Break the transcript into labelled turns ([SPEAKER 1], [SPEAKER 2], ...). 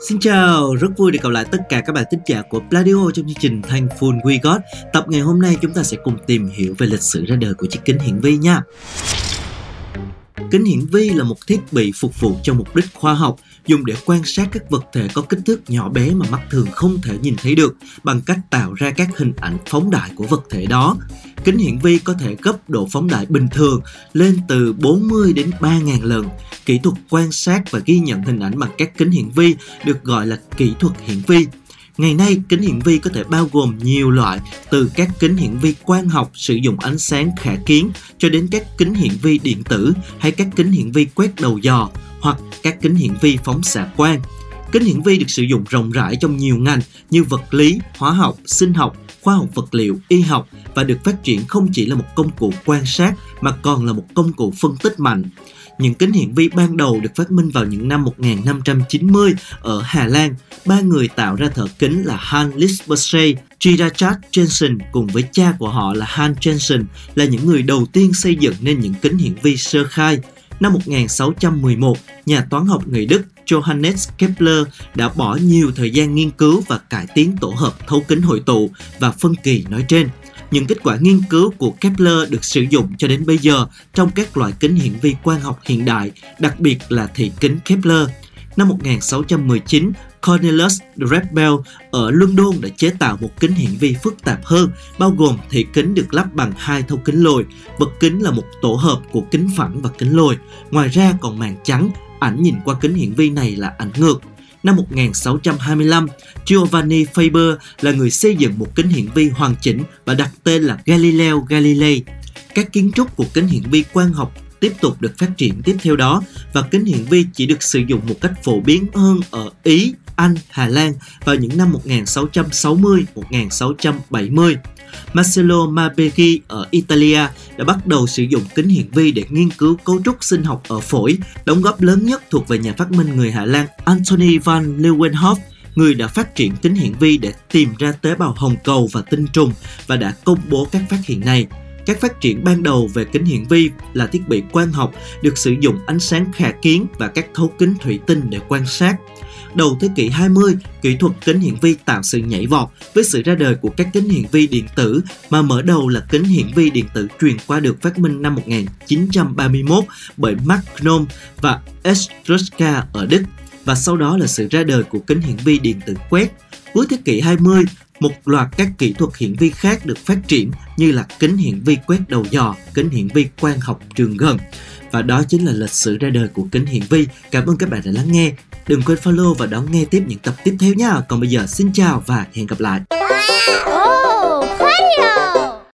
[SPEAKER 1] Xin chào, rất vui được gặp lại tất cả các bạn thính giả của Pladio trong chương trình Thankful We Got. Tập ngày hôm nay chúng ta sẽ cùng tìm hiểu về lịch sử ra đời của chiếc kính hiển vi nha. Kính hiển vi là một thiết bị phục vụ cho mục đích khoa học, dùng để quan sát các vật thể có kích thước nhỏ bé mà mắt thường không thể nhìn thấy được bằng cách tạo ra các hình ảnh phóng đại của vật thể đó. Kính hiển vi có thể gấp độ phóng đại bình thường lên từ 40 đến 3.000 lần. Kỹ thuật quan sát và ghi nhận hình ảnh bằng các kính hiển vi được gọi là kỹ thuật hiển vi. Ngày nay, kính hiển vi có thể bao gồm nhiều loại, từ các kính hiển vi quang học sử dụng ánh sáng khả kiến cho đến các kính hiển vi điện tử hay các kính hiển vi quét đầu dò hoặc các kính hiển vi phóng xạ quang. Kính hiển vi được sử dụng rộng rãi trong nhiều ngành như vật lý, hóa học, sinh học, khoa học vật liệu, y học và được phát triển không chỉ là một công cụ quan sát mà còn là một công cụ phân tích mạnh. Những kính hiển vi ban đầu được phát minh vào những năm 1590 ở Hà Lan. Ba người tạo ra thợ kính là Hans Lippershey, Girard Jensen cùng với cha của họ là Hans Jensen là những người đầu tiên xây dựng nên những kính hiển vi sơ khai. Năm 1611, nhà toán học người Đức Johannes Kepler đã bỏ nhiều thời gian nghiên cứu và cải tiến tổ hợp thấu kính hội tụ và phân kỳ nói trên. Những kết quả nghiên cứu của Kepler được sử dụng cho đến bây giờ trong các loại kính hiển vi quang học hiện đại, đặc biệt là thị kính Kepler. Năm 1619, Cornelius Drebbel ở London đã chế tạo một kính hiển vi phức tạp hơn, bao gồm thị kính được lắp bằng hai thấu kính lồi. Vật kính là một tổ hợp của kính phẳng và kính lồi. Ngoài ra còn màn trắng, ảnh nhìn qua kính hiển vi này là ảnh ngược. Năm 1625, Giovanni Faber là người xây dựng một kính hiển vi hoàn chỉnh và đặt tên là Galileo Galilei. Các kiến trúc của kính hiển vi quang học tiếp tục được phát triển tiếp theo đó và kính hiển vi chỉ được sử dụng một cách phổ biến hơn ở Ý, anh, Hà Lan vào những năm 1660-1670. Marcello Mabeghi ở Italia đã bắt đầu sử dụng kính hiển vi để nghiên cứu cấu trúc sinh học ở phổi. Đóng góp lớn nhất thuộc về nhà phát minh người Hà Lan Anthony van Leeuwenhoek người đã phát triển kính hiển vi để tìm ra tế bào hồng cầu và tinh trùng và đã công bố các phát hiện này. Các phát triển ban đầu về kính hiển vi là thiết bị quang học được sử dụng ánh sáng khả kiến và các thấu kính thủy tinh để quan sát. Đầu thế kỷ 20, kỹ thuật kính hiển vi tạo sự nhảy vọt với sự ra đời của các kính hiển vi điện tử mà mở đầu là kính hiển vi điện tử truyền qua được phát minh năm 1931 bởi Max Gnome và Estruska ở Đức và sau đó là sự ra đời của kính hiển vi điện tử quét. Cuối thế kỷ 20, một loạt các kỹ thuật hiển vi khác được phát triển như là kính hiển vi quét đầu dò, kính hiển vi quang học trường gần. Và đó chính là lịch sử ra đời của kính hiển vi. Cảm ơn các bạn đã lắng nghe. Đừng quên follow và đón nghe tiếp những tập tiếp theo nha. Còn bây giờ xin chào và hẹn gặp lại.